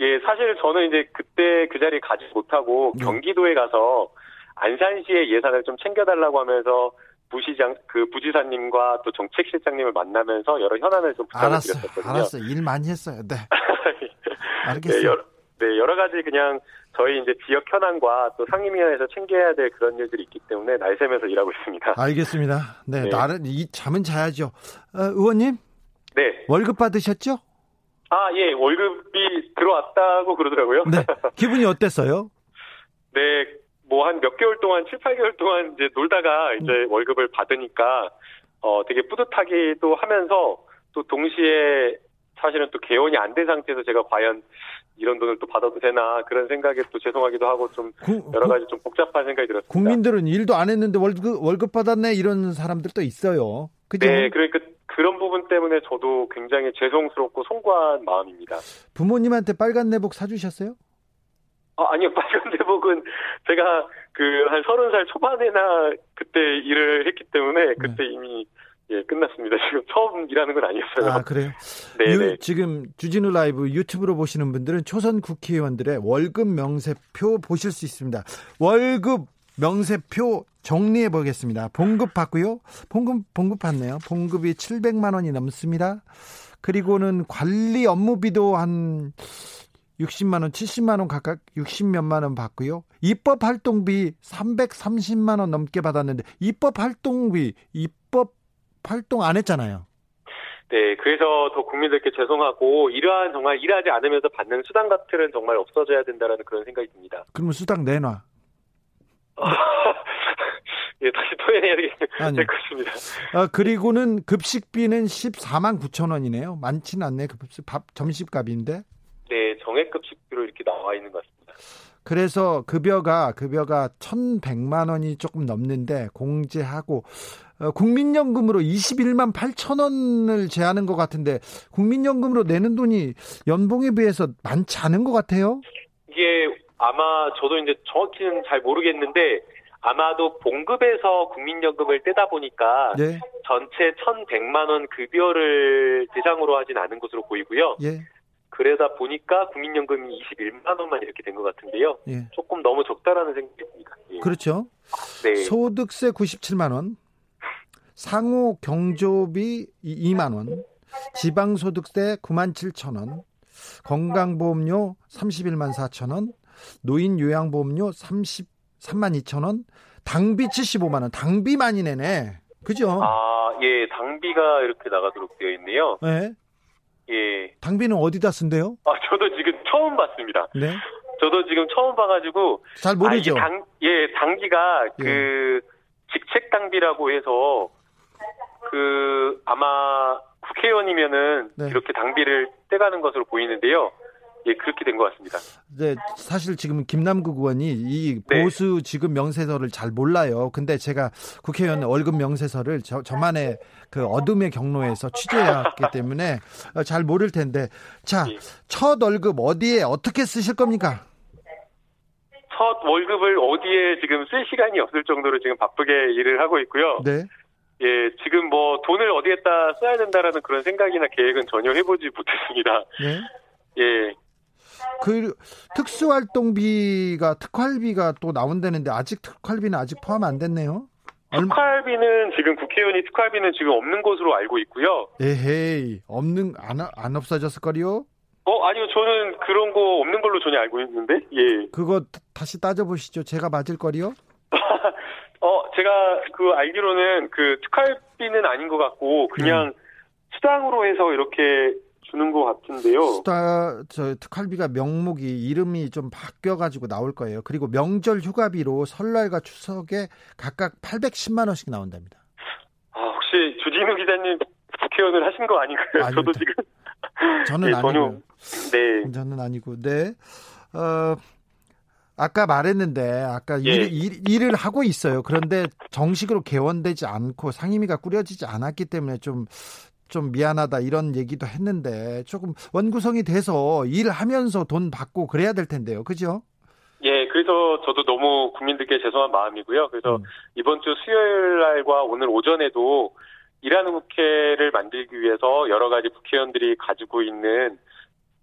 예, 사실 저는 이제 그때 그 자리에 가지 못하고 네. 경기도에 가서 안산시의 예산을 좀 챙겨달라고 하면서 부시장 그 부지사님과 또 정책 실장님을 만나면서 여러 현안을 좀 부탁을 알았어요, 드렸었거든요. 알았어요. 일 많이 했어요. 네. (laughs) 알겠어요. 네, 여러, 네, 여러 가지 그냥 저희 이제 지역 현안과 또 상임위원회에서 챙겨야 될 그런 일들이 있기 때문에 날 새면서 일하고 있습니다. 알겠습니다. 네, 네. 나는 이 잠은 자야죠. 어, 의원님? 네. 월급 받으셨죠? 아, 예, 월급이 들어왔다고 그러더라고요. 네. (laughs) 기분이 어땠어요? 네, 뭐 한 몇 개월 동안, 7, 8개월 동안 이제 놀다가 이제 음. 월급을 받으니까, 어, 되게 뿌듯하기도 하면서 또 동시에 사실은 또 개원이 안 된 상태에서 제가 과연 이런 돈을 또 받아도 되나 그런 생각에 또 죄송하기도 하고 좀 여러 가지 좀 복잡한 생각이 들었습니다. 국민들은 일도 안 했는데 월급 월급 받았네 이런 사람들도 있어요. 그죠? 네, 그러니까 그런 부분 때문에 저도 굉장히 죄송스럽고 송구한 마음입니다. 부모님한테 빨간 내복 사주셨어요? 아, 아니요, (laughs) 빨간 내복은 제가 그 한 서른 살 초반에나 그때 일을 했기 때문에 그때 네. 이미 예, 끝났습니다. 지금 처음 일하는 건 아니었어요. 아, 그래요? (laughs) 네. 유, 네. 지금 주진우 라이브 유튜브로 보시는 분들은 초선 국회의원들의 월급 명세표 보실 수 있습니다. 월급 명세표 정리해 보겠습니다. 봉급 받고요. 봉급 봉급 받네요. 봉급이 700만 원이 넘습니다. 그리고는 관리 업무비도 한 60만 원, 70만 원 각각 60몇만 원 받고요. 입법 활동비 330만 원 넘게 받았는데 입법 활동비 입법 활동 안 했잖아요. 네, 그래서 더 국민들께 죄송하고 이러한 정말 일하지 않으면서 받는 수당 같은 정말 없어져야 된다라는 그런 생각이 듭니다. 그러면 수당 내놔. (laughs) 예, 다시 토해내야 될 것입니다. 아, 그리고는 급식비는 14만 9천 원이네요. 많지는 않네. 급식 밥 점심값인데. 네, 정액급 식비로 이렇게 나와 있는 것 같습니다. 그래서 급여가 급여가 1,100만 원이 조금 넘는데 공제하고 어, 국민연금으로 21만 8천 원을 제하는 것 같은데 국민연금으로 내는 돈이 연봉에 비해서 많지 않은 것 같아요. 이게 아마 저도 이제 정확히는 잘 모르겠는데 아마도 봉급에서 국민연금을 떼다 보니까 네. 전체 1,100만 원 급여를 대상으로 하진 않은 것으로 보이고요. 예. 그러다 보니까 국민연금이 21만 원만 이렇게 된 것 같은데요. 예. 조금 너무 적다라는 생각이 듭니다. 예. 그렇죠. 네. 소득세 97만 원, 상호 경조비 2만 원, 지방소득세 9만 7천 원, 건강보험료 31만 4천 원, 노인 요양보험료 33만 2천 원, 당비 75만 원, 당비 많이 내네. 그죠? 아, 예, 당비가 이렇게 나가도록 되어 있네요. 네. 예. 당비는 어디다 쓴대요? 아, 저도 지금 처음 봤습니다. 네. 저도 지금 처음 봐가지고. 잘 모르죠? 아, 당, 예, 당기가 예. 그, 직책 당비라고 해서 그 아마 국회의원이면은 네. 이렇게 당비를 떼가는 것으로 보이는데요. 예, 그렇게 된 것 같습니다. 네, 사실 지금 김남국 의원이 이 네. 보수 지급 명세서를 잘 몰라요. 근데 제가 국회의원 월급 명세서를 저, 저만의 그 어둠의 경로에서 취재했기 때문에 잘 모를 텐데. 자, 예. 첫 월급 어디에 어떻게 쓰실 겁니까? 첫 월급을 어디에 지금 쓸 시간이 없을 정도로 지금 바쁘게 일을 하고 있고요. 네. 예, 지금 뭐 돈을 어디에다 써야 된다라는 그런 생각이나 계획은 전혀 해보지 못했습니다. 네. 예. 그 특수활동비가 특활비가 또 나온다는데 아직 특활비는 아직 포함 안 됐네요. 특활비는 지금 국회의원이 특활비는 지금 없는 것으로 알고 있고요. 에헤이 없는 안, 안 없어졌을 거리요? 어 아니요 저는 그런 거 없는 걸로 전혀 알고 있는데 예. 그거 다시 따져보시죠. 제가 맞을 거리요? (laughs) 어 제가 그 알기로는 그 특활비는 아닌 것 같고 그냥 음. 수당으로 해서 이렇게 주는 것 같은데요. 수다 저 특활비가 명목이 이름이 좀 바뀌어 가지고 나올 거예요. 그리고 명절 휴가비로 설날과 추석에 각각 810만 원씩 나온답니다. 아 혹시 주진우 기자님 국회의원을 하신 거 아닌가요? 아닙니다. 저도 지금 (laughs) 저는 네, 아니고 네 저는 아니고 네. 어, 아까 말했는데 아까 예. 일, 일, 일을 하고 있어요. 그런데 정식으로 개원되지 않고 상임위가 꾸려지지 않았기 때문에 좀 좀 미안하다 이런 얘기도 했는데 조금 원구성이 돼서 일하면서 돈 받고 그래야 될 텐데요. 그죠? 예, 그래서 저도 너무 국민들께 죄송한 마음이고요. 그래서 음. 이번 주 수요일 날과 오늘 오전에도 일하는 국회를 만들기 위해서 여러 가지 국회의원들이 가지고 있는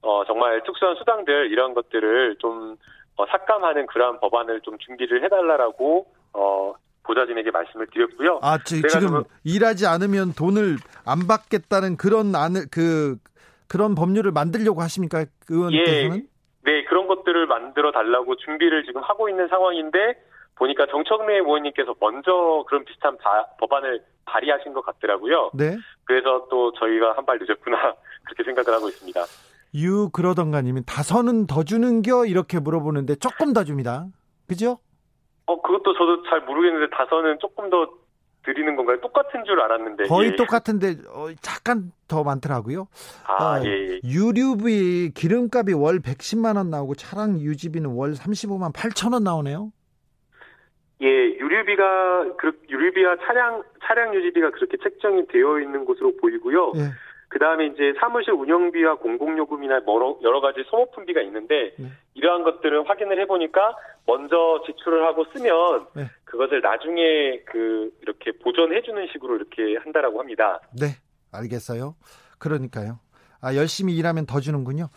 어, 정말 특수한 수당들 이런 것들을 좀 어, 삭감하는 그러한 법안을 좀 준비를 해달라고 어, 보좌진에게 말씀을 드렸고요. 아, 지, 금 일하지 않으면 돈을 안 받겠다는 그런 안을 그 그런 법률을 만들려고 하십니까? 의원께서는? 예, 네, 그런 것들을 만들어 달라고 준비를 지금 하고 있는 상황인데 보니까 정청래 의원님께서 먼저 그런 비슷한 바, 법안을 발의하신 것 같더라고요. 네. 그래서 또 저희가 한 발 늦었구나 (laughs) 그렇게 생각을 하고 있습니다. 유 그러던가님은 다선은 더 주는겨 이렇게 물어보는데 조금 더 줍니다. 그죠? 어, 그것도 저도 잘 모르겠는데 다선은 조금 더 드리는 건가요? 똑같은 줄 알았는데. 거의 예. 똑같은데 어, 잠깐 더 많더라고요. 아, 어, 예, 예. 유류비 기름값이 월 110만 원 나오고 차량 유지비는 월 35만 8천 원 나오네요. 예, 유류비가 그 유류비와 차량 차량 유지비가 그렇게 책정이 되어 있는 것으로 보이고요. 예. 그 다음에 이제 사무실 운영비와 공공요금이나 여러 가지 소모품비가 있는데 네. 이러한 것들을 확인을 해보니까 먼저 지출을 하고 쓰면 네. 그것을 나중에 그 이렇게 보존해주는 식으로 이렇게 한다라고 합니다. 네, 알겠어요. 그러니까요. 아 열심히 일하면 더 주는군요.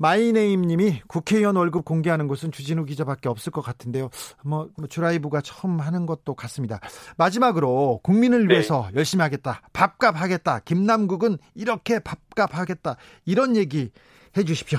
마이네임님이 국회의원 월급 공개하는 곳은 주진우 기자밖에 없을 것 같은데요. 뭐, 뭐 주라이브가 처음 하는 것도 같습니다. 마지막으로 국민을 네. 위해서 열심히 하겠다. 밥값 하겠다. 김남국은 이렇게 밥값 하겠다. 이런 얘기 해 주십시오.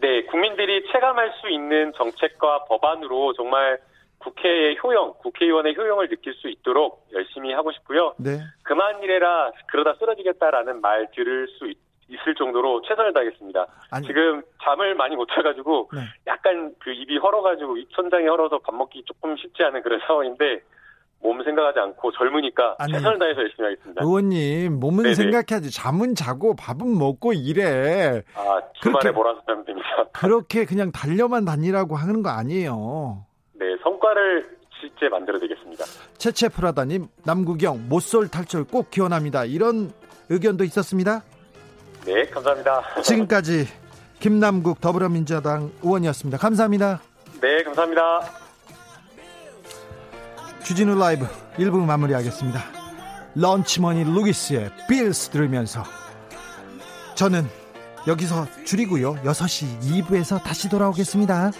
네, 국민들이 체감할 수 있는 정책과 법안으로 정말 국회의 효용, 국회의원의 효용을 느낄 수 있도록 열심히 하고 싶고요. 네. 그만 일해라, 그러다 쓰러지겠다라는 말 들을 수 있, 있을 정도로 최선을 다하겠습니다. 아니, 지금 잠을 많이 못 자가지고 네. 약간 그 입이 헐어가지고 천장이 헐어서 밥 먹기 조금 쉽지 않은 그런 상황인데 몸 생각하지 않고 젊으니까 아니, 최선을 다해서 열심히 하겠습니다. 의원님 몸은 네네. 생각해야지 잠은 자고 밥은 먹고 일해. 아 주말에 몰아서 자면 됩니다. (laughs) 그렇게 그냥 달려만 다니라고 하는 거 아니에요. 네 성과를 실제 만들어드리겠습니다. 채채프라다님 남구경 모쏠 탈출 꼭 기원합니다. 이런 의견도 있었습니다. 네, 감사합니다. 지금까지 김남국 더불어민주당 의원이었습니다. 감사합니다. 네, 감사합니다. 주진우 라이브 1부 마무리하겠습니다. 런치머니 루기스의 빌스 들으면서 저는 여기서 줄이고요. 6시 2부에서 다시 돌아오겠습니다.